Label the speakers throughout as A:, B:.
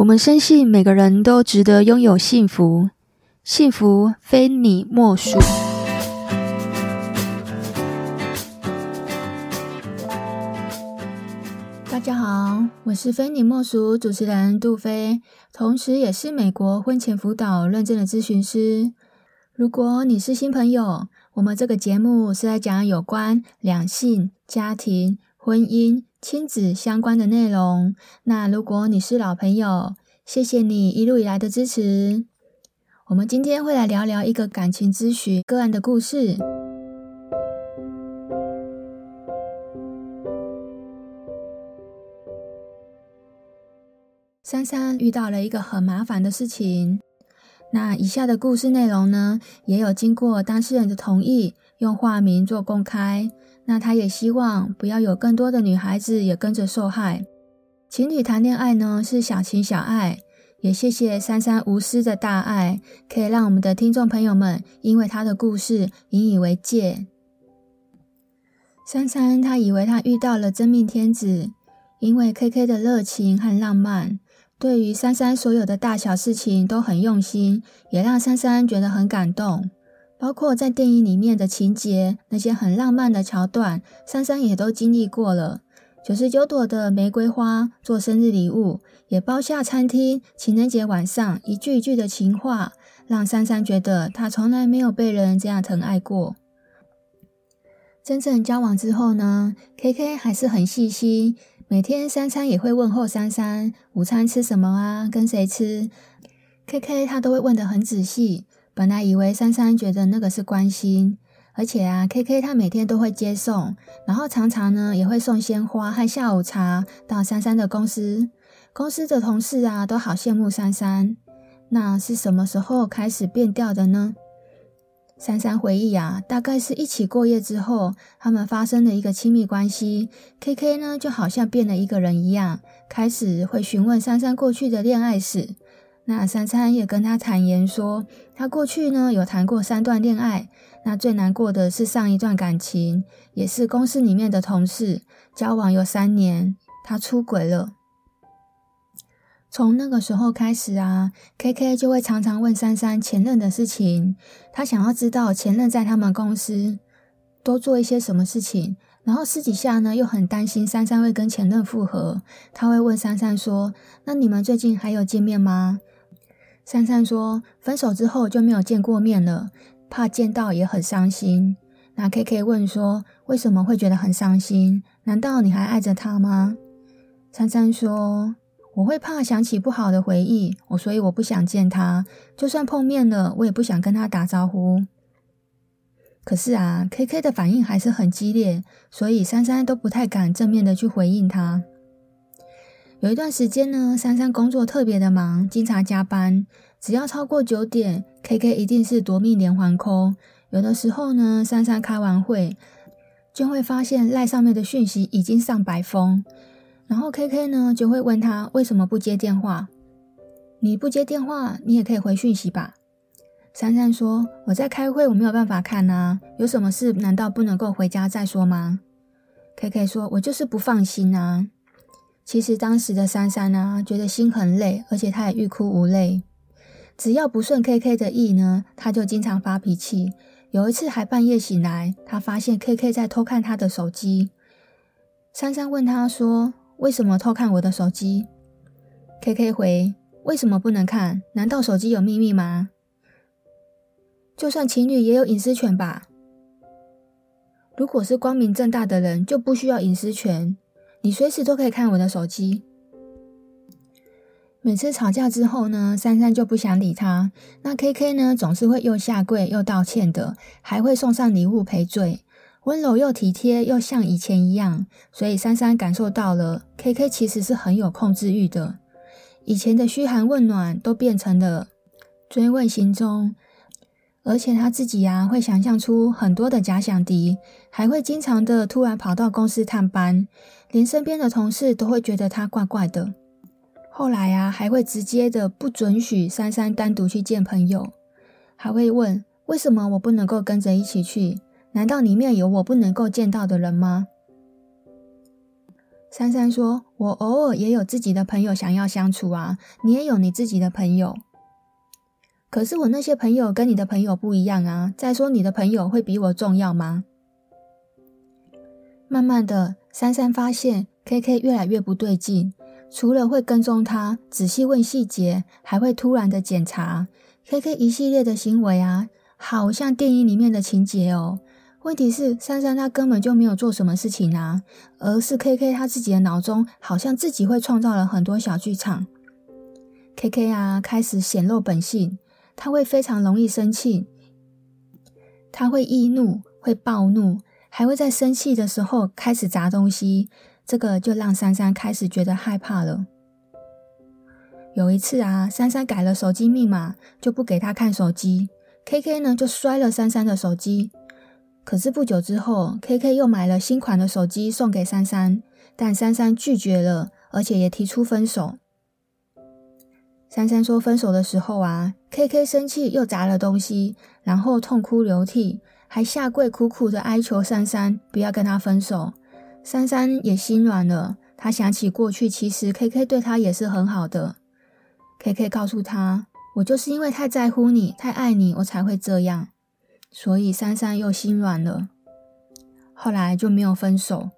A: 我们深信每个人都值得拥有幸福，幸福非你莫属。
B: 大家好，我是非你莫属主持人杜菲，同时也是美国婚前辅导认证的咨询师。如果你是新朋友，我们这个节目是在讲有关两性、家庭、婚姻。亲子相关的内容。那如果你是老朋友，谢谢你一路以来的支持。我们今天会来聊聊一个感情咨询个案的故事。珊珊遇到了一个很麻烦的事情。那以下的故事内容呢，也有经过当事人的同意，用化名做公开。那他也希望不要有更多的女孩子也跟着受害。情侣谈恋爱呢，是小情小爱，也谢谢珊珊无私的大爱，可以让我们的听众朋友们因为他的故事引以为戒。珊珊她以为她遇到了真命天子，因为 KK 的热情和浪漫，对于珊珊所有的大小事情都很用心，也让珊珊觉得很感动。包括在电影里面的情节，那些很浪漫的桥段，珊珊也都经历过了。九十九朵的玫瑰花做生日礼物，也包下餐厅，情人节晚上一句一句的情话，让珊珊觉得她从来没有被人这样疼爱过。真正交往之后呢，KK 还是很细心，每天三餐也会问候珊珊，午餐吃什么啊？跟谁吃？KK 他都会问得很仔细。本来以为珊珊觉得那个是关心，而且啊，KK 他每天都会接送，然后常常呢也会送鲜花和下午茶到珊珊的公司。公司的同事啊都好羡慕珊珊。那是什么时候开始变调的呢？珊珊回忆啊，大概是一起过夜之后，他们发生了一个亲密关系。KK 呢就好像变了一个人一样，开始会询问珊珊过去的恋爱史。那珊珊也跟他坦言说，他过去呢有谈过三段恋爱，那最难过的是上一段感情，也是公司里面的同事，交往有三年，他出轨了。从那个时候开始啊，KK 就会常常问珊珊前任的事情，他想要知道前任在他们公司都做一些什么事情。然后私底下呢，又很担心珊珊会跟前任复合，他会问珊珊说：“那你们最近还有见面吗？”珊珊说：“分手之后就没有见过面了，怕见到也很伤心。”那 KK 问说：“为什么会觉得很伤心？难道你还爱着他吗？”珊珊说：“我会怕想起不好的回忆，我所以我不想见他。就算碰面了，我也不想跟他打招呼。”可是啊，KK 的反应还是很激烈，所以珊珊都不太敢正面的去回应他。有一段时间呢，珊珊工作特别的忙，经常加班。只要超过九点，KK 一定是夺命连环 call。有的时候呢，珊珊开完会，就会发现赖上面的讯息已经上百封。然后 KK 呢就会问他为什么不接电话？你不接电话，你也可以回讯息吧。珊珊说：“我在开会，我没有办法看啊。有什么事难道不能够回家再说吗？”KK 说：“我就是不放心啊。”其实当时的珊珊呢，觉得心很累，而且她也欲哭无泪。只要不顺 KK 的意呢，她就经常发脾气。有一次还半夜醒来，她发现 KK 在偷看她的手机。珊珊问她说：“为什么偷看我的手机？”KK 回：“为什么不能看？难道手机有秘密吗？就算情侣也有隐私权吧？如果是光明正大的人，就不需要隐私权。”你随时都可以看我的手机。每次吵架之后呢，珊珊就不想理他。那 KK 呢，总是会又下跪又道歉的，还会送上礼物赔罪，温柔又体贴，又像以前一样。所以珊珊感受到了，KK 其实是很有控制欲的。以前的嘘寒问暖都变成了追问行踪。而且他自己呀、啊，会想象出很多的假想敌，还会经常的突然跑到公司探班，连身边的同事都会觉得他怪怪的。后来、啊，还会直接的不准许珊珊单独去见朋友，还会问为什么我不能够跟着一起去？难道里面有我不能够见到的人吗？珊珊说：“我偶尔也有自己的朋友想要相处啊，你也有你自己的朋友。可是我那些朋友跟你的朋友不一样啊。再说你的朋友会比我重要吗？”慢慢的，珊珊发现 KK 越来越不对劲，除了会跟踪她，仔细问细节，还会突然的检查 KK 一系列的行为啊，好像电影里面的情节哦。问题是，珊珊她根本就没有做什么事情啊，而是 KK 他自己的脑中好像自己会创造了很多小剧场。KK 啊，开始显露本性，他会非常容易生气，他会易怒，会暴怒，还会在生气的时候开始砸东西。这个就让珊珊开始觉得害怕了。有一次啊，珊珊改了手机密码，就不给他看手机，KK 呢就摔了珊珊的手机。可是不久之后，KK 又买了新款的手机送给珊珊，但珊珊拒绝了，而且也提出分手。珊珊说分手的时候啊，KK 生气又砸了东西，然后痛哭流涕，还下跪苦苦的哀求珊珊不要跟他分手。珊珊也心软了，她想起过去，其实 KK 对她也是很好的。KK 告诉她：“我就是因为太在乎你，太爱你，我才会这样。”所以珊珊又心软了，后来就没有分手。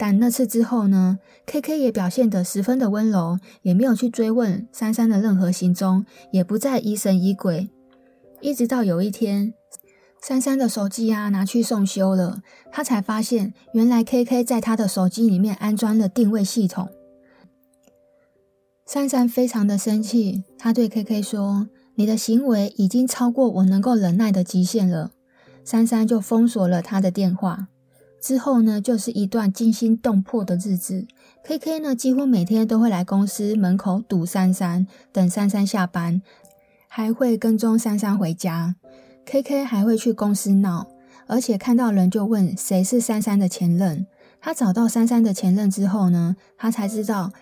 B: 但那次之后呢，KK 也表现得十分的温柔，也没有去追问珊珊的任何行踪，也不再疑神疑鬼。一直到有一天，珊珊的手机啊拿去送修了，他才发现原来 KK 在他的手机里面安装了定位系统。珊珊非常的生气，他对 KK 说。你的行为已经超过我能够忍耐的极限了。珊珊就封锁了他的电话。之后呢，就是一段惊心动魄的日子。KK 呢，几乎每天都会来公司门口堵珊珊，等珊珊下班，还会跟踪珊珊回家。KK 还会去公司闹，而且看到人就问谁是珊珊的前任。他找到珊珊的前任之后呢，他才知道，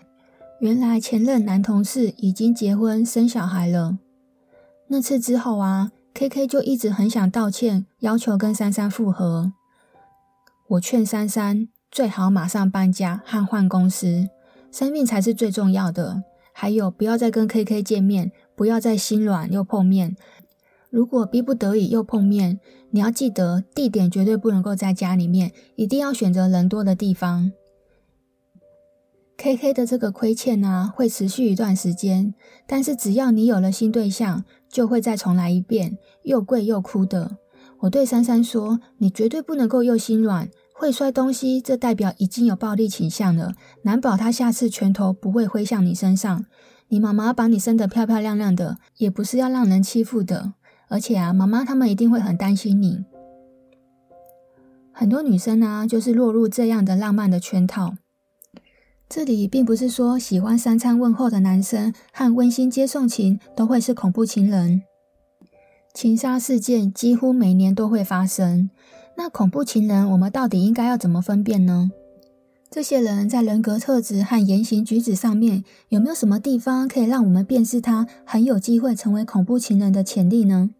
B: 原来前任男同事已经结婚生小孩了。那次之后啊，KK 就一直很想道歉，要求跟珊珊复合。我劝珊珊最好马上搬家和换公司，生命才是最重要的。还有，不要再跟 KK 见面，不要再心软又碰面。如果逼不得已又碰面，你要记得地点绝对不能够在家里面，一定要选择人多的地方。KK 的这个亏欠啊，会持续一段时间，但是只要你有了新对象，就会再重来一遍，又跪又哭的。我对珊珊说：“你绝对不能够又心软，会摔东西，这代表已经有暴力倾向了，难保他下次拳头不会挥向你身上。你妈妈把你生得漂漂亮亮的，也不是要让人欺负的。而且啊，妈妈他们一定会很担心你。很多女生啊，就是落入这样的浪漫的圈套。这里并不是说喜欢三餐问候的男生和温馨接送情都会是恐怖情人。情杀事件几乎每年都会发生，那恐怖情人我们到底应该要怎么分辨呢？这些人在人格特质和言行举止上面有没有什么地方可以让我们辨识他很有机会成为恐怖情人的潜力呢？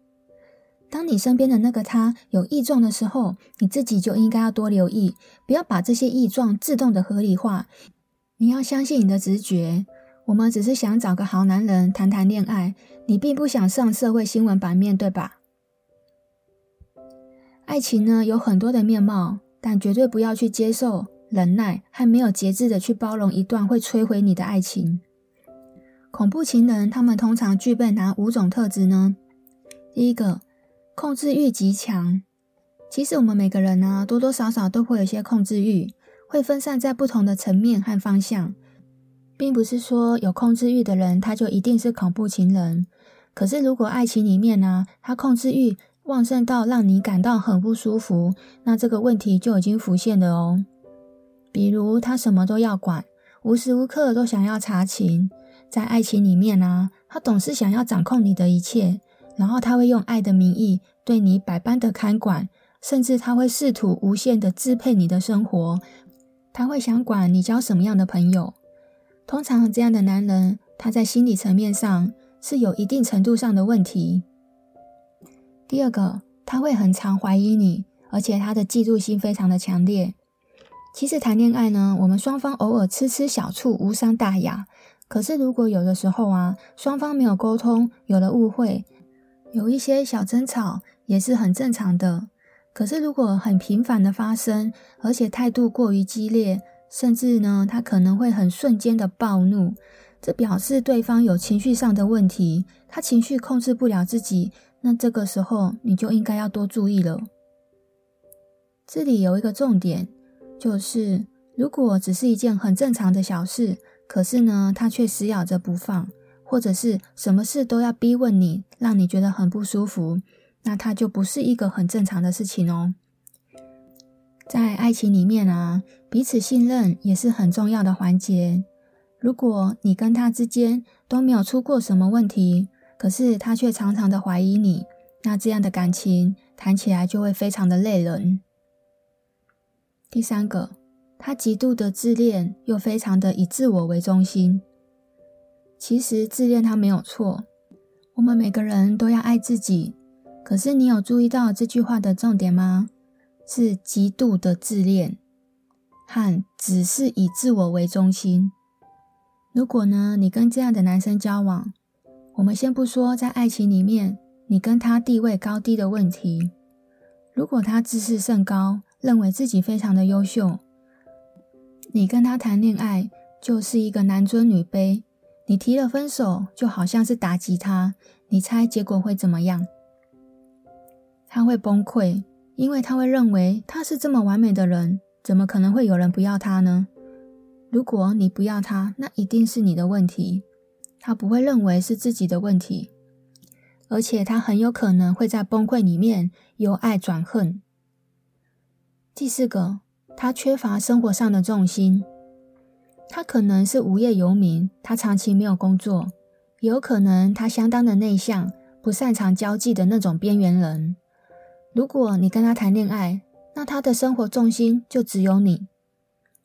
B: 当你身边的那个他有异状的时候，你自己就应该要多留意，不要把这些异状自动的合理化。你要相信你的直觉。我们只是想找个好男人谈谈恋爱，你并不想上社会新闻版面，对吧？爱情呢，有很多的面貌，但绝对不要去接受忍耐和没有节制的去包容一段会摧毁你的爱情。恐怖情人他们通常具备哪五种特质呢？第一个，控制欲极强。其实我们每个人呢，多多少少都会有一些控制欲，会分散在不同的层面和方向。并不是说有控制欲的人，他就一定是恐怖情人。可是，如果爱情里面呢，他控制欲旺盛到让你感到很不舒服，那这个问题就已经浮现了哦。比如，他什么都要管，无时无刻都想要查情。在爱情里面呢，他总是想要掌控你的一切，然后他会用爱的名义对你百般的看管，甚至他会试图无限的支配你的生活。他会想管你交什么样的朋友。通常这样的男人，他在心理层面上是有一定程度上的问题。第二个，他会很常怀疑你，而且他的嫉妒心非常的强烈。其实谈恋爱呢，我们双方偶尔吃吃小醋，无伤大雅。可是如果有的时候啊，双方没有沟通，有了误会，有一些小争吵，也是很正常的。可是如果很频繁的发生，而且态度过于激烈，甚至呢，他可能会很瞬间的暴怒，这表示对方有情绪上的问题，他情绪控制不了自己。那这个时候你就应该要多注意了。这里有一个重点，就是如果只是一件很正常的小事，可是呢，他却死咬着不放，或者是什么事都要逼问你，让你觉得很不舒服，那他就不是一个很正常的事情哦。在爱情里面啊，彼此信任也是很重要的环节。如果你跟他之间都没有出过什么问题，可是他却常常的怀疑你，那这样的感情谈起来就会非常的累人。第三个，他极度的自恋，又非常的以自我为中心。其实自恋他没有错，我们每个人都要爱自己。可是你有注意到这句话的重点吗？是极度的自恋，和只是以自我为中心。如果呢，你跟这样的男生交往，我们先不说在爱情里面你跟他地位高低的问题。如果他自视甚高，认为自己非常的优秀，你跟他谈恋爱就是一个男尊女卑。你提了分手，就好像是打击他。你猜结果会怎么样？他会崩溃。因为他会认为他是这么完美的人，怎么可能会有人不要他呢？如果你不要他，那一定是你的问题。他不会认为是自己的问题，而且他很有可能会在崩溃里面由爱转恨。第四个，他缺乏生活上的重心。他可能是无业游民，他长期没有工作，也有可能他相当的内向，不擅长交际的那种边缘人。如果你跟他谈恋爱，那他的生活重心就只有你。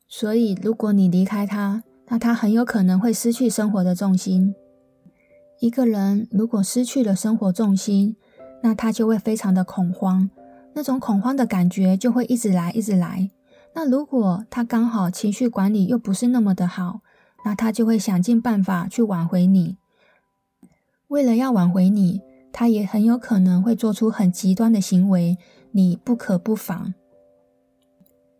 B: 所以，如果你离开他，那他很有可能会失去生活的重心。一个人如果失去了生活重心，那他就会非常的恐慌，那种恐慌的感觉就会一直来，一直来。那如果他刚好情绪管理又不是那么的好，那他就会想尽办法去挽回你。为了要挽回你。他也很有可能会做出很极端的行为，你不可不防。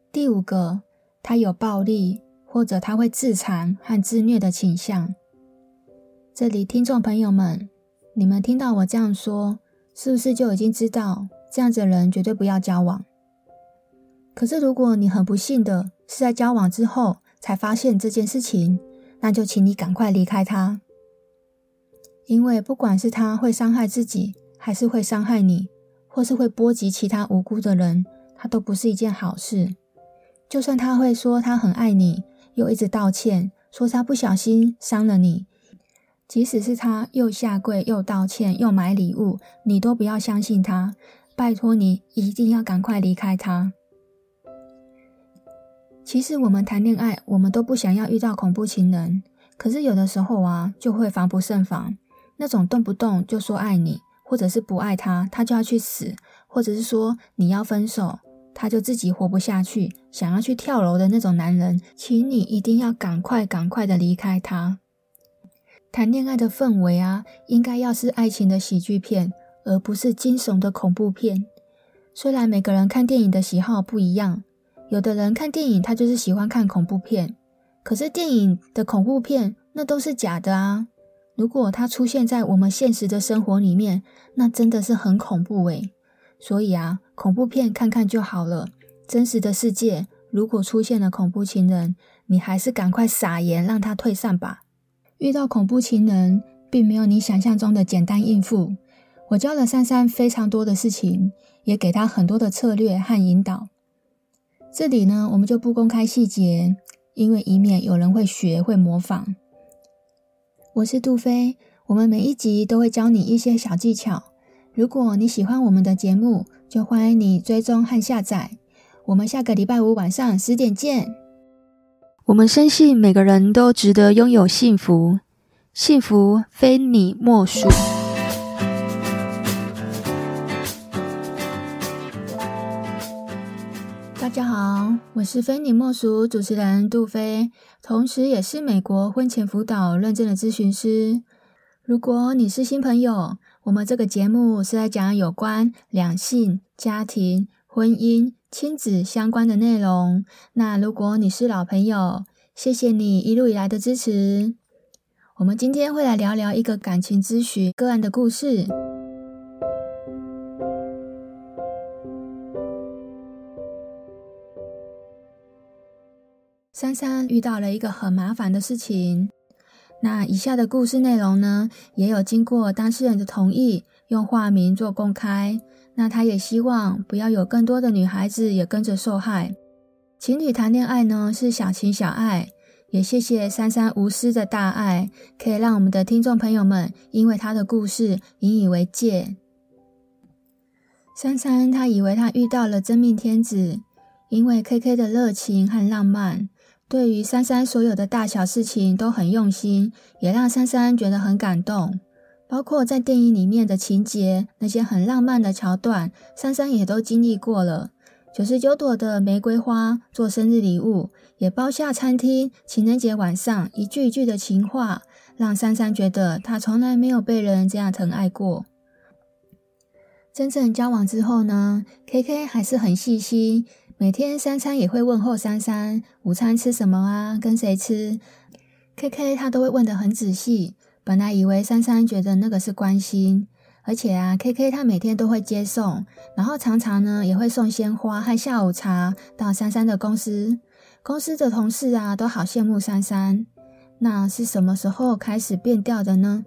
B: 第五个，他有暴力，或者他会自残和自虐的倾向。这里，听众朋友们，你们听到我这样说，是不是就已经知道这样子的人绝对不要交往？可是，如果你很不幸的是在交往之后才发现这件事情，那就请你赶快离开他。因为不管是他会伤害自己，还是会伤害你，或是会波及其他无辜的人，他都不是一件好事。就算他会说他很爱你，又一直道歉，说他不小心伤了你，即使是他又下跪又道歉又买礼物，你都不要相信他。拜托你一定要赶快离开他。其实我们谈恋爱，我们都不想要遇到恐怖情人，可是有的时候啊，就会防不胜防。那种动不动就说爱你，或者是不爱他，他就要去死，或者是说你要分手，他就自己活不下去，想要去跳楼的那种男人，请你一定要赶快赶快的离开他。谈恋爱的氛围啊，应该要是爱情的喜剧片，而不是惊悚的恐怖片。虽然每个人看电影的喜好不一样，有的人看电影他就是喜欢看恐怖片，可是电影的恐怖片那都是假的啊。如果它出现在我们现实的生活里面，那真的是很恐怖诶。所以啊，恐怖片看看就好了。真实的世界如果出现了恐怖情人，你还是赶快撒盐让他退散吧。遇到恐怖情人，并没有你想象中的简单应付。我教了珊珊非常多的事情，也给她很多的策略和引导。这里呢，我们就不公开细节，因为以免有人会学会模仿。我是杜飞，我们每一集都会教你一些小技巧。如果你喜欢我们的节目，就欢迎你追踪和下载。我们下个礼拜五晚上十点见。
A: 我们深信每个人都值得拥有幸福，幸福非你莫属。
B: 大大家好，我是非你莫属主持人杜飞，同时也是美国婚前辅导认证的咨询师。如果你是新朋友，我们这个节目是在讲有关两性、家庭、婚姻、亲子相关的内容。那如果你是老朋友，谢谢你一路以来的支持。我们今天会来聊聊一个感情咨询个案的故事。珊珊遇到了一个很麻烦的事情。那以下的故事内容呢，也有经过当事人的同意，用化名做公开。那他也希望不要有更多的女孩子也跟着受害。情侣谈恋爱呢，是小情小爱，也谢谢珊珊无私的大爱，可以让我们的听众朋友们因为他的故事引以为戒。珊珊她以为她遇到了真命天子，因为 KK 的热情和浪漫。对于珊珊所有的大小事情都很用心，也让珊珊觉得很感动。包括在电影里面的情节，那些很浪漫的桥段，珊珊也都经历过了。九十九朵的玫瑰花做生日礼物，也包下餐厅情人节晚上一句一句的情话，让珊珊觉得她从来没有被人这样疼爱过。真正交往之后呢，KK 还是很细心。每天三餐也会问候珊珊，午餐吃什么啊？跟谁吃？KK 他都会问得很仔细。本来以为珊珊觉得那个是关心，而且啊，KK 他每天都会接送，然后常常呢也会送鲜花和下午茶到珊珊的公司。公司的同事啊都好羡慕珊珊。那是什么时候开始变调的呢？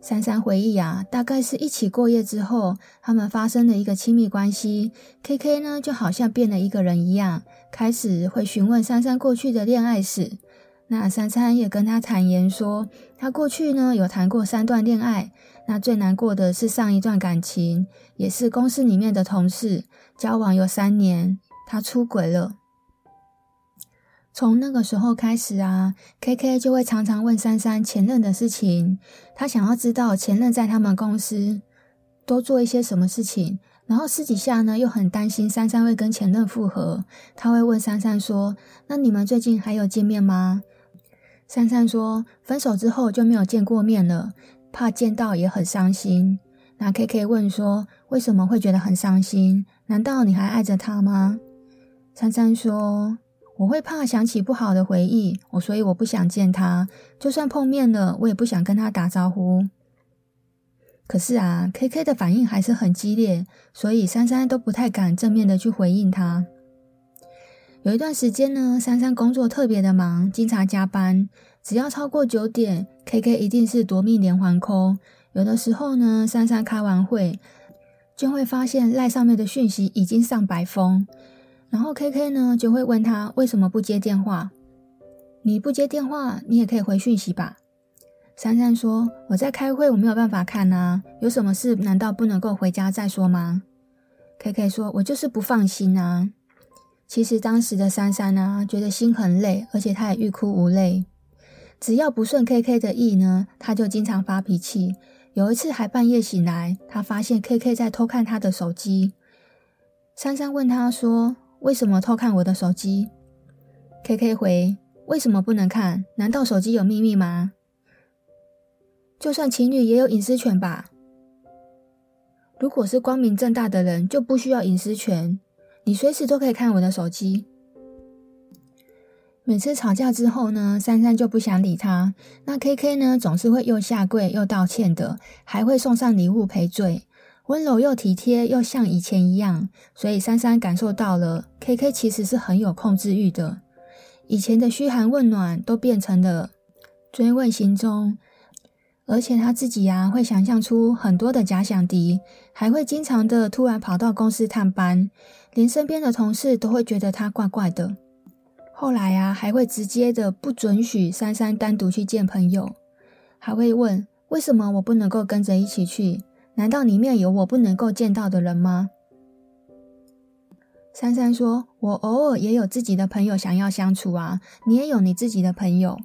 B: 珊珊回忆啊，大概是一起过夜之后，他们发生了一个亲密关系。KK 呢，就好像变了一个人一样，开始会询问珊珊过去的恋爱史。那珊珊也跟他坦言说，他过去呢有谈过三段恋爱，那最难过的是上一段感情，也是公司里面的同事，交往有三年，他出轨了。从那个时候开始啊，KK 就会常常问珊珊前任的事情，他想要知道前任在他们公司都做一些什么事情，然后私底下呢又很担心珊珊会跟前任复合，他会问珊珊说：“那你们最近还有见面吗？”珊珊说：“分手之后就没有见过面了，怕见到也很伤心。”那 KK 问说：“为什么会觉得很伤心？难道你还爱着他吗？”珊珊说。我会怕想起不好的回忆，我所以我不想见他，就算碰面了，我也不想跟他打招呼。可是啊，KK 的反应还是很激烈，所以珊珊都不太敢正面的去回应他。有一段时间呢，珊珊工作特别的忙，经常加班，只要超过九点，KK 一定是夺命连环 call。有的时候呢，珊珊开完会，就会发现赖上面的讯息已经上白封。然后 KK 呢就会问他为什么不接电话？你不接电话，你也可以回讯息吧。珊珊说：“我在开会，我没有办法看啊。有什么事难道不能够回家再说吗？”KK 说：“我就是不放心啊。”其实当时的珊珊啊，觉得心很累，而且她也欲哭无泪。只要不顺 KK 的意呢，她就经常发脾气。有一次还半夜醒来，她发现 KK 在偷看她的手机。珊珊问她说。为什么偷看我的手机？KK 回：为什么不能看？难道手机有秘密吗？就算情侣也有隐私权吧。如果是光明正大的人，就不需要隐私权。你随时都可以看我的手机。每次吵架之后呢，珊珊就不想理他。那 KK 呢，总是会又下跪又道歉的，还会送上礼物赔罪。温柔又体贴，又像以前一样，所以珊珊感受到了 KK 其实是很有控制欲的。以前的嘘寒问暖都变成了追问行踪，而且他自己呀、啊、会想象出很多的假想敌，还会经常的突然跑到公司探班，连身边的同事都会觉得他怪怪的。后来、啊、还会直接的不准许珊珊单独去见朋友，还会问为什么我不能够跟着一起去。难道里面有我不能够见到的人吗？珊珊说：“我偶尔也有自己的朋友想要相处啊，你也有你自己的朋友。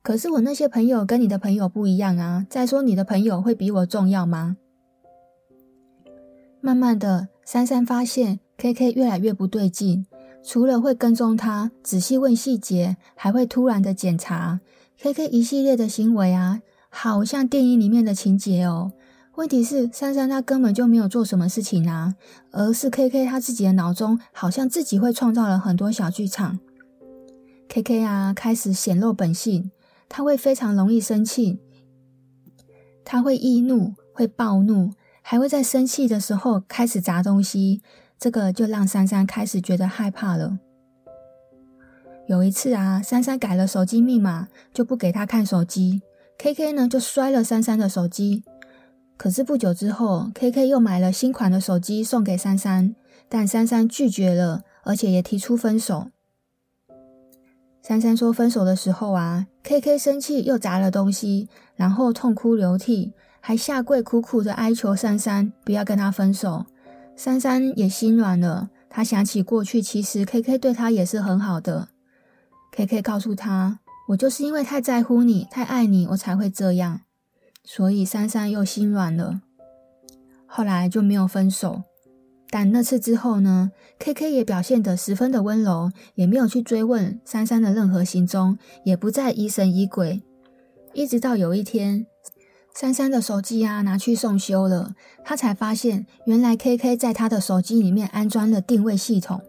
B: 可是我那些朋友跟你的朋友不一样啊。再说，你的朋友会比我重要吗？”慢慢的，珊珊发现，KK 越来越不对劲。除了会跟踪他，仔细问细节，还会突然的检查 KK 一系列的行为啊，好像电影里面的情节哦。问题是，珊珊她根本就没有做什么事情啊，而是 KK 他自己的脑中好像自己会创造了很多小剧场。KK 啊，开始显露本性，他会非常容易生气，他会易怒，会暴怒，还会在生气的时候开始砸东西。这个就让珊珊开始觉得害怕了。有一次啊，珊珊改了手机密码，就不给他看手机。KK 呢，就摔了珊珊的手机。可是不久之后，KK 又买了新款的手机送给珊珊，但珊珊拒绝了，而且也提出分手。珊珊说分手的时候啊，KK 生气又砸了东西，然后痛哭流涕，还下跪苦苦的哀求珊珊不要跟他分手。珊珊也心软了，她想起过去，其实 KK 对她也是很好的。KK 告诉她：“我就是因为太在乎你，太爱你，我才会这样。”所以珊珊又心软了。后来就没有分手，但那次之后呢，KK 也表现得十分的温柔，也没有去追问珊珊的任何行踪，也不再疑神疑鬼，一直到有一天。珊珊的手机啊，拿去送修了，他才发现原来 KK 在他的手机里面安装了定位系统。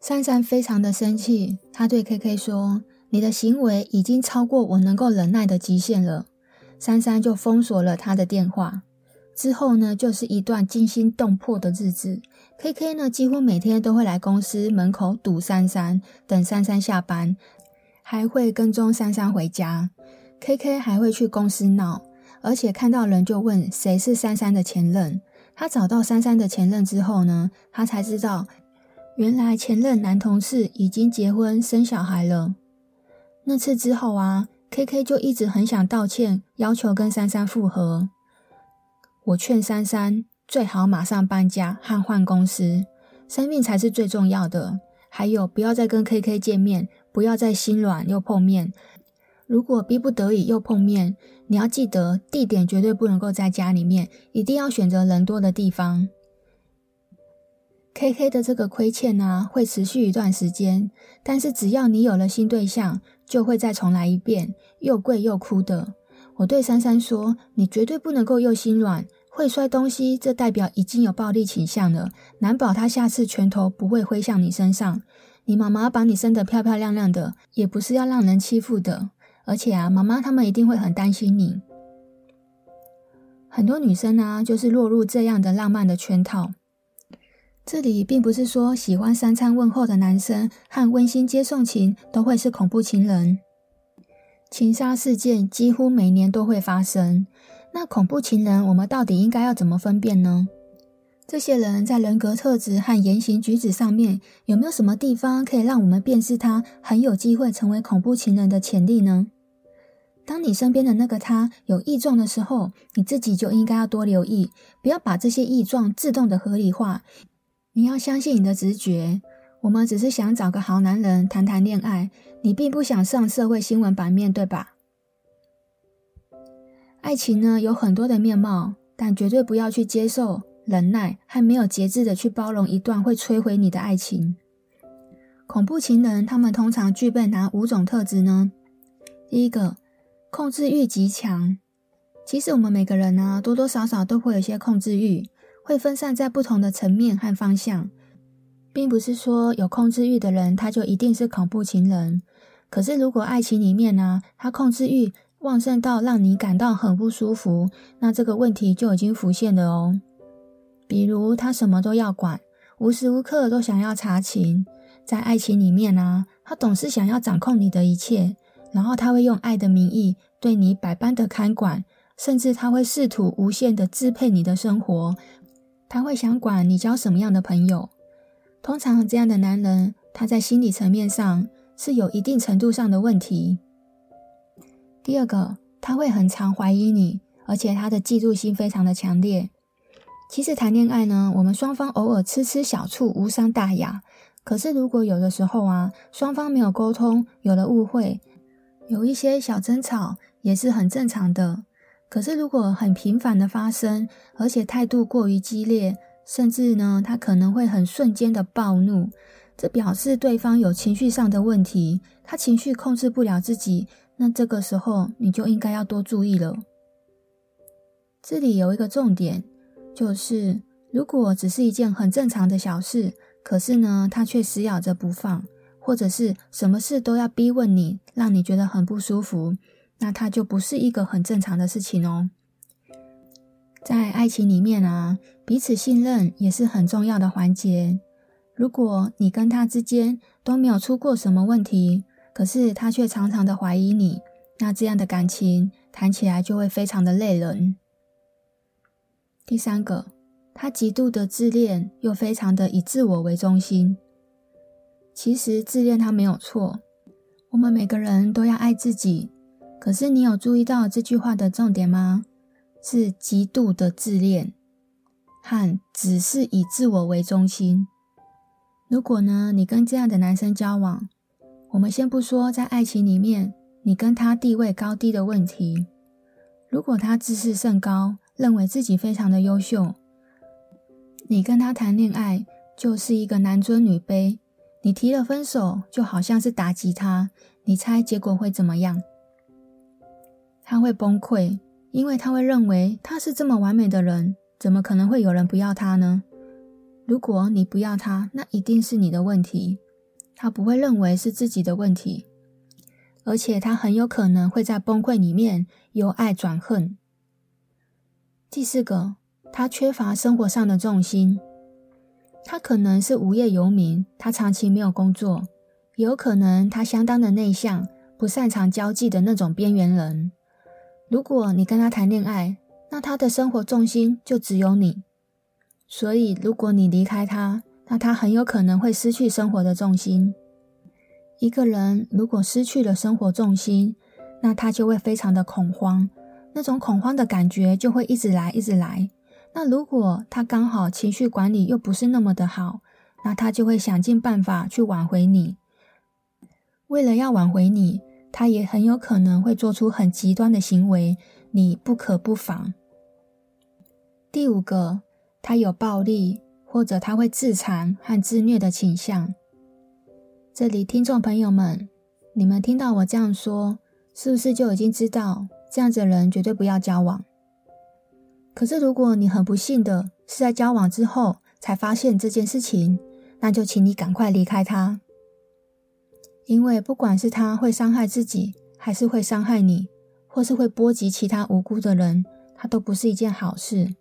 B: 珊珊非常的生气，她对 KK 说：“你的行为已经超过我能够忍耐的极限了。”珊珊就封锁了他的电话。之后呢，就是一段惊心动魄的日子。KK 呢，几乎每天都会来公司门口堵珊珊，等珊珊下班，还会跟踪珊珊回家。KK 还会去公司闹，而且看到人就问谁是珊珊的前任。他找到珊珊的前任之后呢，他才知道原来前任男同事已经结婚生小孩了。那次之后啊，KK 就一直很想道歉，要求跟珊珊复合。我劝珊珊最好马上搬家和换公司，生命才是最重要的。还有不要再跟 KK 见面，不要再心软又碰面。如果逼不得已又碰面，你要记得地点绝对不能够在家里面，一定要选择人多的地方。KK 的这个亏欠呢、啊，会持续一段时间，但是只要你有了新对象，就会再重来一遍，又跪又哭的。我对珊珊说：“你绝对不能够又心软，会摔东西，这代表已经有暴力倾向了，难保他下次拳头不会挥向你身上。你妈妈把你生得漂漂亮亮的，也不是要让人欺负的。”而且啊，妈妈他们一定会很担心你。很多女生呢，就是落入这样的浪漫的圈套。这里并不是说喜欢三餐问候的男生和温馨接送情都会是恐怖情人。情杀事件几乎每年都会发生。那恐怖情人，我们到底应该要怎么分辨呢？这些人在人格特质和言行举止上面，有没有什么地方可以让我们辨识他很有机会成为恐怖情人的潜力呢？当你身边的那个他有异状的时候，你自己就应该要多留意，不要把这些异状自动的合理化。你要相信你的直觉。我们只是想找个好男人谈谈恋爱，你并不想上社会新闻版面，对吧？爱情呢，有很多的面貌，但绝对不要去接受、忍耐和没有节制的去包容一段会摧毁你的爱情。恐怖情人他们通常具备哪五种特质呢？第一个。控制欲极强，其实我们每个人呢、多多少少都会有一些控制欲，会分散在不同的层面和方向，并不是说有控制欲的人他就一定是恐怖情人。可是如果爱情里面呢、他控制欲旺盛到让你感到很不舒服，那这个问题就已经浮现了哦。比如他什么都要管，无时无刻都想要查情，在爱情里面呢、他总是想要掌控你的一切。然后他会用爱的名义对你百般的看管，甚至他会试图无限的支配你的生活。他会想管你交什么样的朋友。通常这样的男人，他在心理层面上是有一定程度上的问题。第二个，他会很常怀疑你，而且他的嫉妒心非常的强烈。其实谈恋爱呢，我们双方偶尔吃吃小醋无伤大雅。可是如果有的时候啊，双方没有沟通，有了误会。有一些小争吵也是很正常的，可是如果很频繁的发生，而且态度过于激烈，甚至呢，他可能会很瞬间的暴怒，这表示对方有情绪上的问题，他情绪控制不了自己。那这个时候你就应该要多注意了。这里有一个重点，就是如果只是一件很正常的小事，可是呢，他却死咬着不放，或者是什么事都要逼问你，让你觉得很不舒服，那他就不是一个很正常的事情哦。在爱情里面啊，彼此信任也是很重要的环节。如果你跟他之间都没有出过什么问题，可是他却常常的怀疑你，那这样的感情谈起来就会非常的累人。第三个，他极度的自恋，又非常的以自我为中心。其实自恋他没有错，我们每个人都要爱自己。可是你有注意到这句话的重点吗？是极度的自恋，和只是以自我为中心。如果呢，你跟这样的男生交往，我们先不说在爱情里面你跟他地位高低的问题，如果他自视甚高，认为自己非常的优秀，你跟他谈恋爱就是一个男尊女卑，你提了分手就好像是打击他，你猜结果会怎么样？他会崩溃，因为他会认为他是这么完美的人，怎么可能会有人不要他呢？如果你不要他，那一定是你的问题，他不会认为是自己的问题，而且他很有可能会在崩溃里面由爱转恨。第四个，他缺乏生活上的重心。他可能是无业游民，他长期没有工作，有可能他相当的内向，不擅长交际的那种边缘人。如果你跟他谈恋爱，那他的生活重心就只有你。所以，如果你离开他，那他很有可能会失去生活的重心。一个人如果失去了生活重心，那他就会非常的恐慌。那种恐慌的感觉就会一直来，一直来。那如果他刚好情绪管理又不是那么的好，那他就会想尽办法去挽回你。为了要挽回你，他也很有可能会做出很极端的行为，你不可不防。第五个，他有暴力，或者他会自残和自虐的倾向。这里听众朋友们，你们听到我这样说，是不是就已经知道？这样子的人绝对不要交往。可是，如果你很不幸的是在交往之后才发现这件事情，那就请你赶快离开他。因为不管是他会伤害自己，还是会伤害你，或是会波及其他无辜的人，他都不是一件好事。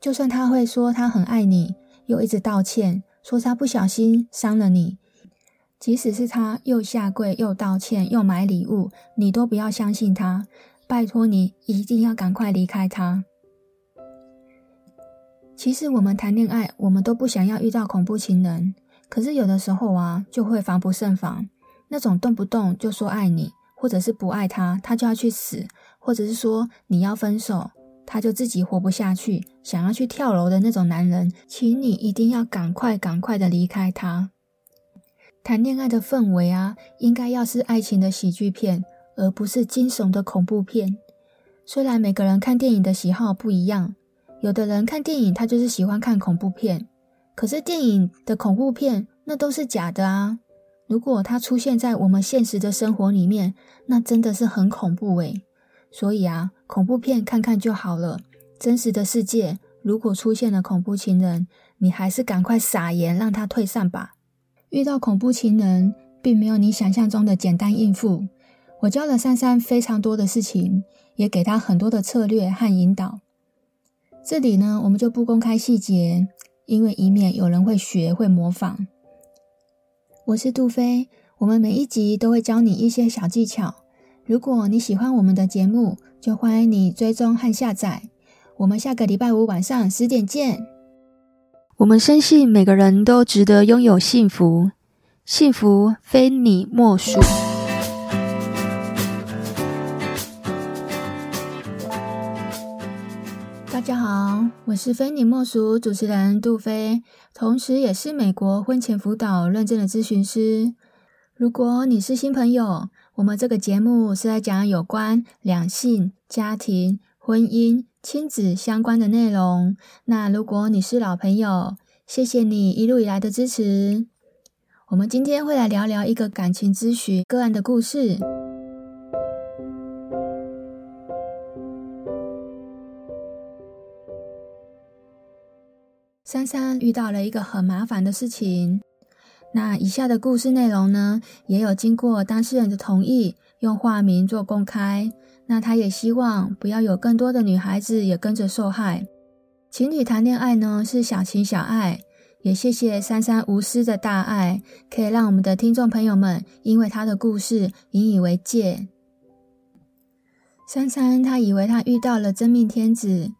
B: 就算他会说他很爱你，又一直道歉，说他不小心伤了你。即使是他又下跪又道歉又买礼物，你都不要相信他。拜托你一定要赶快离开他。其实我们谈恋爱，我们都不想要遇到恐怖情人，可是有的时候啊，就会防不胜防。那种动不动就说爱你，或者是不爱他，他就要去死，或者是说你要分手，他就自己活不下去，想要去跳楼的那种男人，请你一定要赶快赶快的离开他。谈恋爱的氛围啊，应该要是爱情的喜剧片。而不是惊悚的恐怖片。虽然每个人看电影的喜好不一样，有的人看电影他就是喜欢看恐怖片，可是电影的恐怖片那都是假的啊！如果它出现在我们现实的生活里面，那真的是很恐怖诶。所以啊，恐怖片看看就好了。真实的世界如果出现了恐怖情人，你还是赶快撒盐让他退散吧。遇到恐怖情人，并没有你想象中的简单应付。我教了珊珊非常多的事情，也给她很多的策略和引导。这里呢，我们就不公开细节，因为以免有人会学会模仿。我是杜飞，我们每一集都会教你一些小技巧。如果你喜欢我们的节目，就欢迎你追踪和下载。我们下个礼拜五晚上十点见。
A: 我们深信每个人都值得拥有幸福，幸福非你莫
B: 属。我是非你莫属主持人杜飞，同时也是美国婚前辅导认证的咨询师。如果你是新朋友，我们这个节目是在讲有关两性、家庭、婚姻、亲子相关的内容。那如果你是老朋友，谢谢你一路以来的支持。我们今天会来聊聊一个感情咨询个案的故事。珊珊遇到了一个很麻烦的事情。那以下的故事内容呢，也有经过当事人的同意，用化名做公开。那他也希望不要有更多的女孩子也跟着受害。情侣谈恋爱呢，是小情小爱，也谢谢珊珊无私的大爱，可以让我们的听众朋友们因为他的故事引以为戒。珊珊她以为她遇到了真命天子，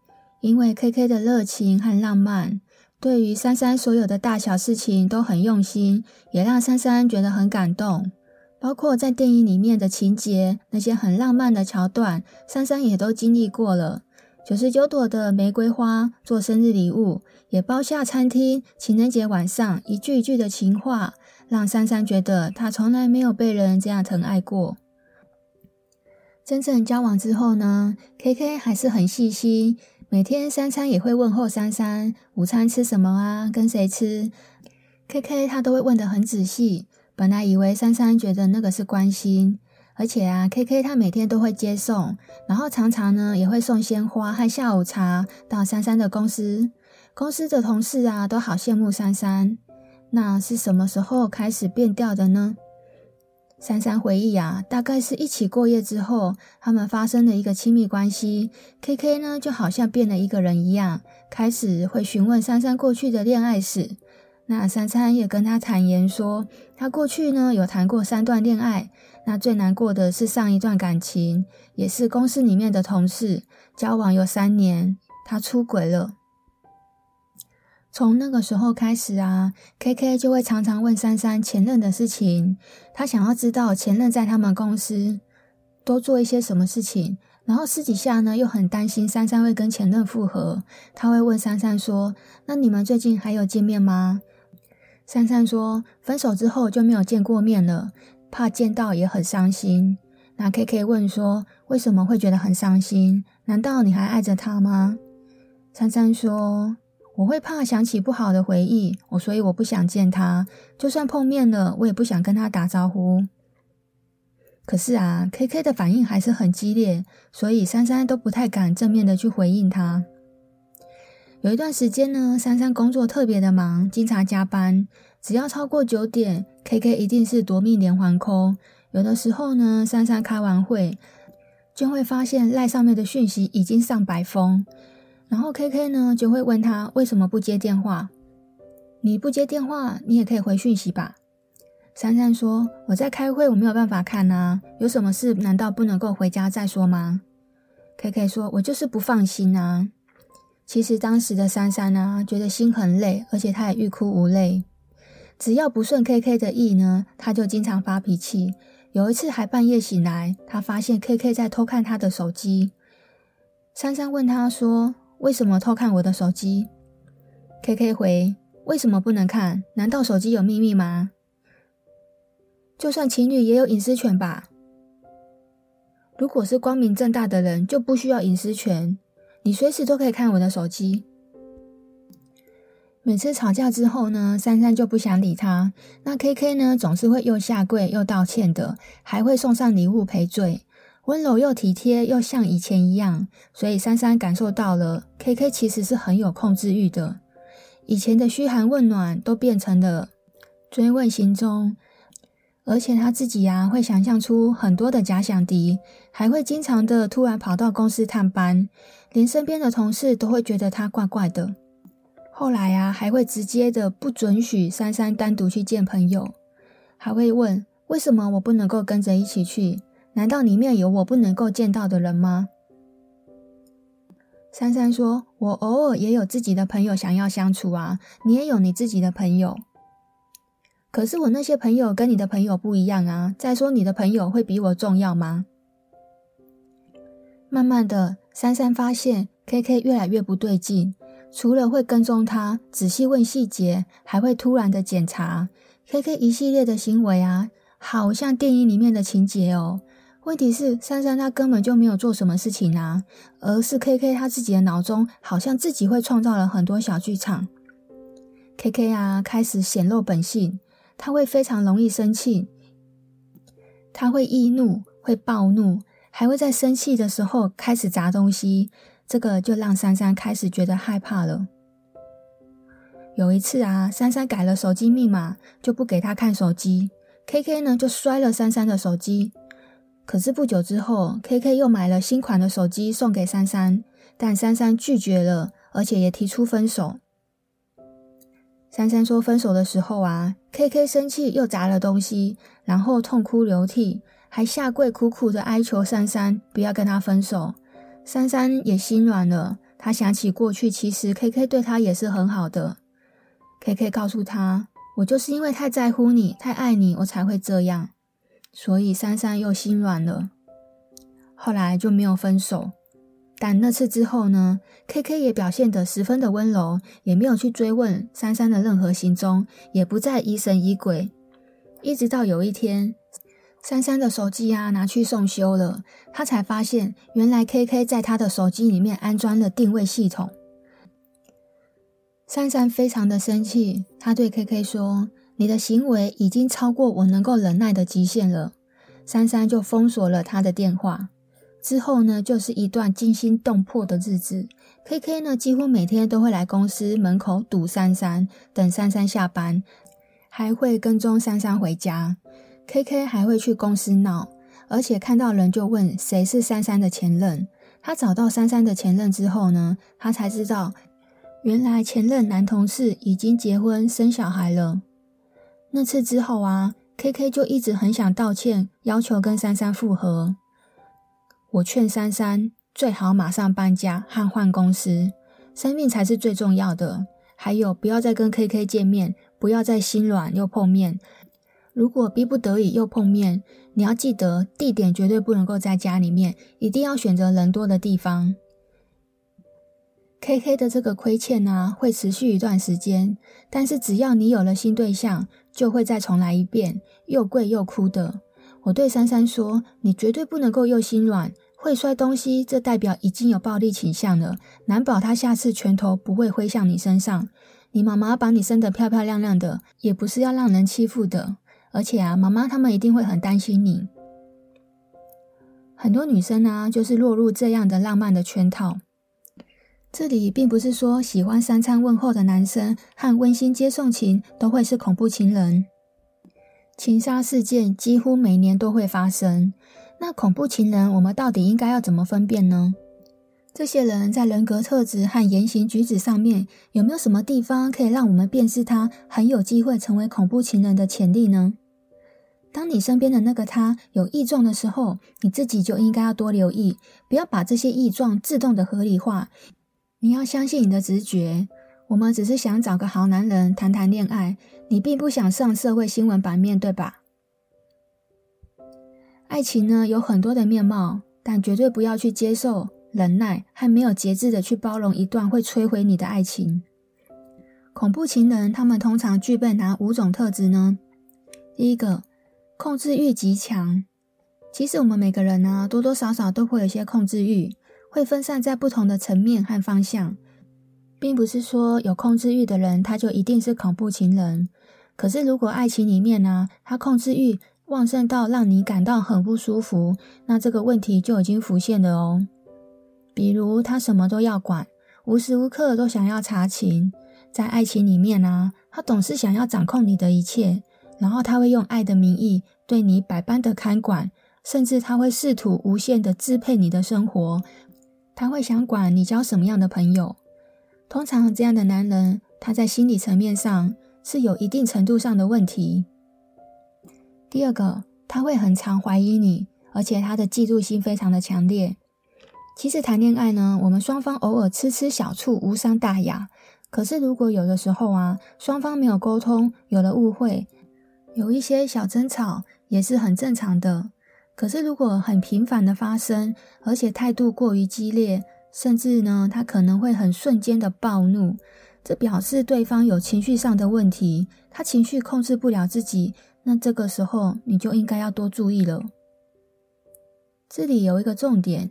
B: 因为 KK 的热情和浪漫。对于珊珊所有的大小事情都很用心，也让珊珊觉得很感动。包括在电影里面的情节，那些很浪漫的桥段，珊珊也都经历过了。九十九朵的玫瑰花做生日礼物，也包下餐厅，情人节晚上一句一句的情话，让珊珊觉得她从来没有被人这样疼爱过。真正交往之后呢，KK 还是很细心。每天三餐也会问候珊珊，午餐吃什么啊？跟谁吃？KK 他都会问得很仔细。本来以为珊珊觉得那个是关心，而且啊，KK 他每天都会接送，然后常常呢也会送鲜花和下午茶到珊珊的公司。公司的同事啊都好羡慕珊珊。那是什么时候开始变调的呢？珊珊回忆啊，大概是一起过夜之后，他们发生了一个亲密关系。KK 呢，就好像变了一个人一样，开始会询问珊珊过去的恋爱史。那珊珊也跟他坦言说，他过去呢有谈过三段恋爱，那最难过的是上一段感情，也是公司里面的同事，交往有三年，他出轨了。从那个时候开始啊，KK 就会常常问珊珊前任的事情，他想要知道前任在他们公司都做一些什么事情，然后私底下呢又很担心珊珊会跟前任复合，他会问珊珊说：“那你们最近还有见面吗？”珊珊说：“分手之后就没有见过面了，怕见到也很伤心。”那 KK 问说：“为什么会觉得很伤心？难道你还爱着他吗？”珊珊说。我会怕想起不好的回忆，我所以我不想见他，就算碰面了，我也不想跟他打招呼。可是啊，KK 的反应还是很激烈，所以珊珊都不太敢正面的去回应他。有一段时间呢，珊珊工作特别的忙，经常加班，只要超过九点，KK 一定是夺命连环 call。有的时候呢，珊珊开完会，就会发现赖上面的讯息已经上百封。然后 KK 呢就会问他为什么不接电话？你不接电话，你也可以回讯息吧。珊珊说：“我在开会，我没有办法看啊。有什么事难道不能够回家再说吗？”KK 说：“我就是不放心啊。”其实当时的珊珊啊，觉得心很累，而且她也欲哭无泪。只要不顺 KK 的意呢，她就经常发脾气。有一次还半夜醒来，她发现 KK 在偷看她的手机。珊珊问她说。为什么偷看我的手机？KK 回：为什么不能看？难道手机有秘密吗？就算情侣也有隐私权吧。如果是光明正大的人，就不需要隐私权。你随时都可以看我的手机。每次吵架之后呢，珊珊就不想理他。那 KK 呢，总是会又下跪又道歉的，还会送上礼物赔罪。温柔又体贴，又像以前一样，所以珊珊感受到了 KK 其实是很有控制欲的。以前的嘘寒问暖都变成了追问行踪，而且他自己呀、啊、会想象出很多的假想敌，还会经常的突然跑到公司探班，连身边的同事都会觉得他怪怪的。后来、啊、还会直接的不准许珊珊单独去见朋友，还会问为什么我不能够跟着一起去。难道里面有我不能够见到的人吗？珊珊说：“我偶尔也有自己的朋友想要相处啊，你也有你自己的朋友。可是我那些朋友跟你的朋友不一样啊。再说你的朋友会比我重要吗？”慢慢的，珊珊发现 KK 越来越不对劲，除了会跟踪他，仔细问细节，还会突然的检查 KK 一系列的行为啊，好像电影里面的情节哦。问题是珊珊她根本就没有做什么事情啊，而是 KK 他自己的脑中好像自己会创造了很多小剧场。KK 啊，开始显露本性，他会非常容易生气，他会易怒，会暴怒，还会在生气的时候开始砸东西。这个就让珊珊开始觉得害怕了。有一次啊，珊珊改了手机密码，就不给他看手机，KK 呢就摔了珊珊的手机。可是不久之后，KK 又买了新款的手机送给珊珊，但珊珊拒绝了，而且也提出分手。珊珊说分手的时候啊，KK 生气又砸了东西，然后痛哭流涕，还下跪苦苦的哀求珊珊不要跟他分手。珊珊也心软了，她想起过去，其实 KK 对她也是很好的。KK 告诉她：“我就是因为太在乎你，太爱你，我才会这样。”所以珊珊又心软了，后来就没有分手。但那次之后呢，KK 也表现得十分的温柔，也没有去追问珊珊的任何行踪，也不再疑神疑鬼。一直到有一天，珊珊的手机啊拿去送修了，他才发现原来 KK 在他的手机里面安装了定位系统。珊珊非常的生气，他对 KK 说。你的行为已经超过我能够忍耐的极限了。珊珊就封锁了他的电话。之后呢，就是一段惊心动魄的日子。KK 呢，几乎每天都会来公司门口堵珊珊，等珊珊下班，还会跟踪珊珊回家。KK 还会去公司闹，而且看到人就问谁是珊珊的前任。他找到珊珊的前任之后呢，他才知道，原来前任男同事已经结婚生小孩了。那次之后啊，KK 就一直很想道歉，要求跟珊珊复合。我劝珊珊最好马上搬家和换公司，生命才是最重要的。还有，不要再跟 KK 见面，不要再心软又碰面。如果逼不得已又碰面，你要记得地点绝对不能够在家里面，一定要选择人多的地方。KK 的这个亏欠啊，会持续一段时间，但是只要你有了新对象，就会再重来一遍，又跪又哭的。我对珊珊说：“你绝对不能够又心软，会摔东西，这代表已经有暴力倾向了，难保他下次拳头不会挥向你身上。你妈妈把你生得漂漂亮亮的，也不是要让人欺负的。而且啊，妈妈他们一定会很担心你。很多女生啊，就是落入这样的浪漫的圈套。”这里并不是说喜欢三餐问候的男生和温馨接送情都会是恐怖情人，情杀事件几乎每年都会发生。那恐怖情人，我们到底应该要怎么分辨呢？这些人在人格特质和言行举止上面有没有什么地方可以让我们辨识他很有机会成为恐怖情人的潜力呢？当你身边的那个他有异状的时候，你自己就应该要多留意，不要把这些异状自动的合理化。你要相信你的直觉。我们只是想找个好男人谈谈恋爱，你并不想上社会新闻版面，对吧？爱情呢，有很多的面貌，但绝对不要去接受忍耐和没有节制的去包容一段会摧毁你的爱情。恐怖情人他们通常具备哪五种特质呢？第一个，控制欲极强。其实我们每个人呢，多多少少都会有些控制欲。会分散在不同的层面和方向，并不是说有控制欲的人他就一定是恐怖情人。可是如果爱情里面呢，他控制欲旺盛到让你感到很不舒服，那这个问题就已经浮现了哦。比如他什么都要管，无时无刻都想要查情，在爱情里面呢，他总是想要掌控你的一切，然后他会用爱的名义对你百般的看管，甚至他会试图无限的支配你的生活。他会想管你交什么样的朋友。通常这样的男人，他在心理层面上是有一定程度上的问题。第二个，他会很常怀疑你，而且他的嫉妒心非常的强烈。其实谈恋爱呢，我们双方偶尔吃吃小醋，无伤大雅。可是如果有的时候啊，双方没有沟通，有了误会，有一些小争吵，也是很正常的。可是，如果很频繁的发生，而且态度过于激烈，甚至呢，他可能会很瞬间的暴怒，这表示对方有情绪上的问题，他情绪控制不了自己，那这个时候你就应该要多注意了。这里有一个重点，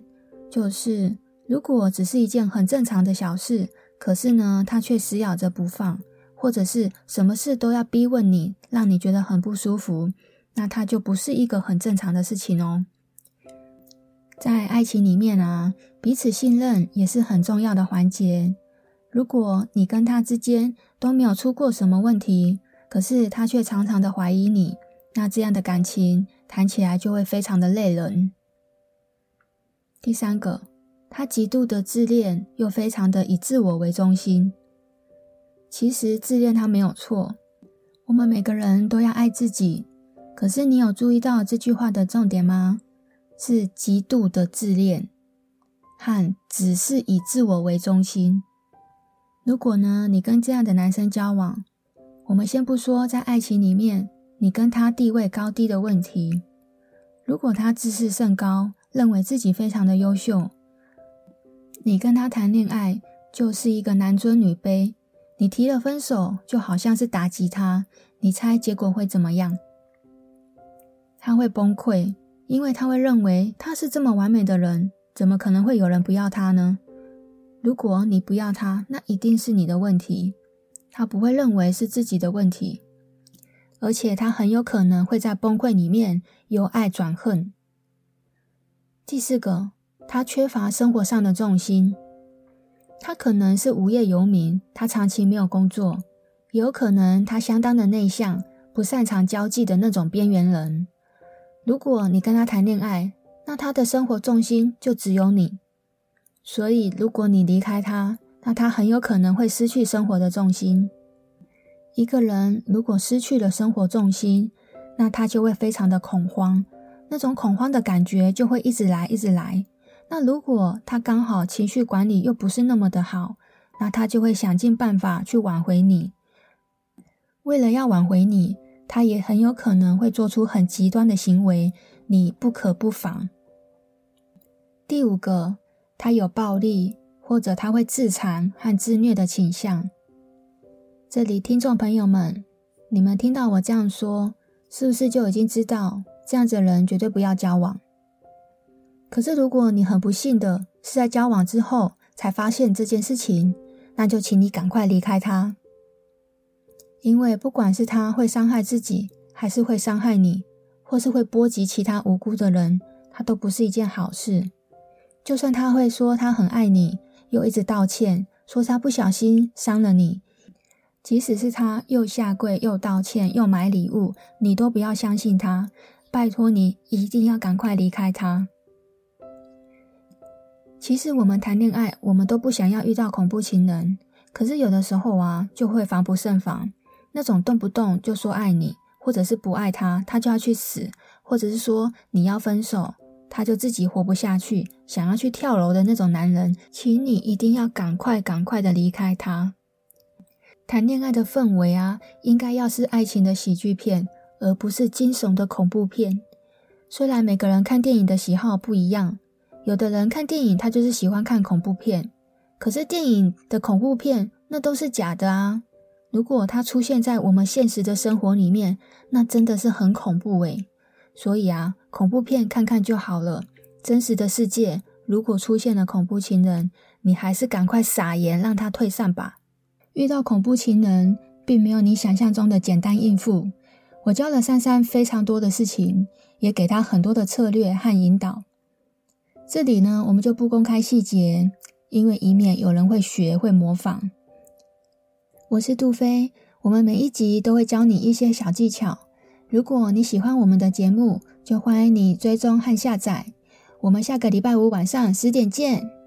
B: 就是如果只是一件很正常的小事，可是呢，他却死咬着不放，或者是什么事都要逼问你，让你觉得很不舒服，那他就不是一个很正常的事情哦。在爱情里面啊，彼此信任也是很重要的环节。如果你跟他之间都没有出过什么问题，可是他却常常的怀疑你，那这样的感情谈起来就会非常的累人。第三个，他极度的自恋，又非常的以自我为中心。其实自恋他没有错，我们每个人都要爱自己。可是你有注意到这句话的重点吗？是极度的自恋，和只是以自我为中心。如果呢，你跟这样的男生交往，我们先不说在爱情里面你跟他地位高低的问题。如果他自视甚高，认为自己非常的优秀，你跟他谈恋爱就是一个男尊女卑。你提了分手，就好像是打击他。你猜结果会怎么样？他会崩溃，因为他会认为他是这么完美的人，怎么可能会有人不要他呢？如果你不要他，那一定是你的问题。他不会认为是自己的问题，而且他很有可能会在崩溃里面由爱转恨。第四个，他缺乏生活上的重心。他可能是无业游民，他长期没有工作，有可能他相当的内向，不擅长交际的那种边缘人。如果你跟他谈恋爱，那他的生活重心就只有你。所以，如果你离开他，那他很有可能会失去生活的重心。一个人如果失去了生活重心，那他就会非常的恐慌，那种恐慌的感觉就会一直来，一直来。那如果他刚好情绪管理又不是那么的好，那他就会想尽办法去挽回你。为了要挽回你，他也很有可能会做出很极端的行为，你不可不防。第五个。他有暴力，或者他会自残和自虐的倾向。这里，听众朋友们，你们听到我这样说，是不是就已经知道这样子的人绝对不要交往？可是，如果你很不幸的是在交往之后才发现这件事情，那就请你赶快离开他，因为不管是他会伤害自己，还是会伤害你，或是会波及其他无辜的人，他都不是一件好事。就算他会说他很爱你，又一直道歉，说他不小心伤了你，即使是他又下跪又道歉又买礼物，你都不要相信他。拜托你一定要赶快离开他。其实我们谈恋爱，我们都不想要遇到恐怖情人，可是有的时候啊，就会防不胜防。那种动不动就说爱你，或者是不爱他，他就要去死，或者是说你要分手。他就自己活不下去，想要去跳楼的那种男人，请你一定要赶快、赶快的离开他。谈恋爱的氛围啊，应该要是爱情的喜剧片，而不是惊悚的恐怖片。虽然每个人看电影的喜好不一样，有的人看电影他就是喜欢看恐怖片，可是电影的恐怖片那都是假的啊。如果它出现在我们现实的生活里面，那真的是很恐怖诶。所以啊，恐怖片看看就好了。真实的世界如果出现了恐怖情人，你还是赶快撒盐让他退散吧。遇到恐怖情人，并没有你想象中的简单应付。我教了珊珊非常多的事情，也给她很多的策略和引导。这里呢，我们就不公开细节，因为以免有人会学会模仿。我是杜飞，我们每一集都会教你一些小技巧。如果你喜欢我们的节目，就欢迎你追踪和下载。我们下个礼拜五晚上十点见。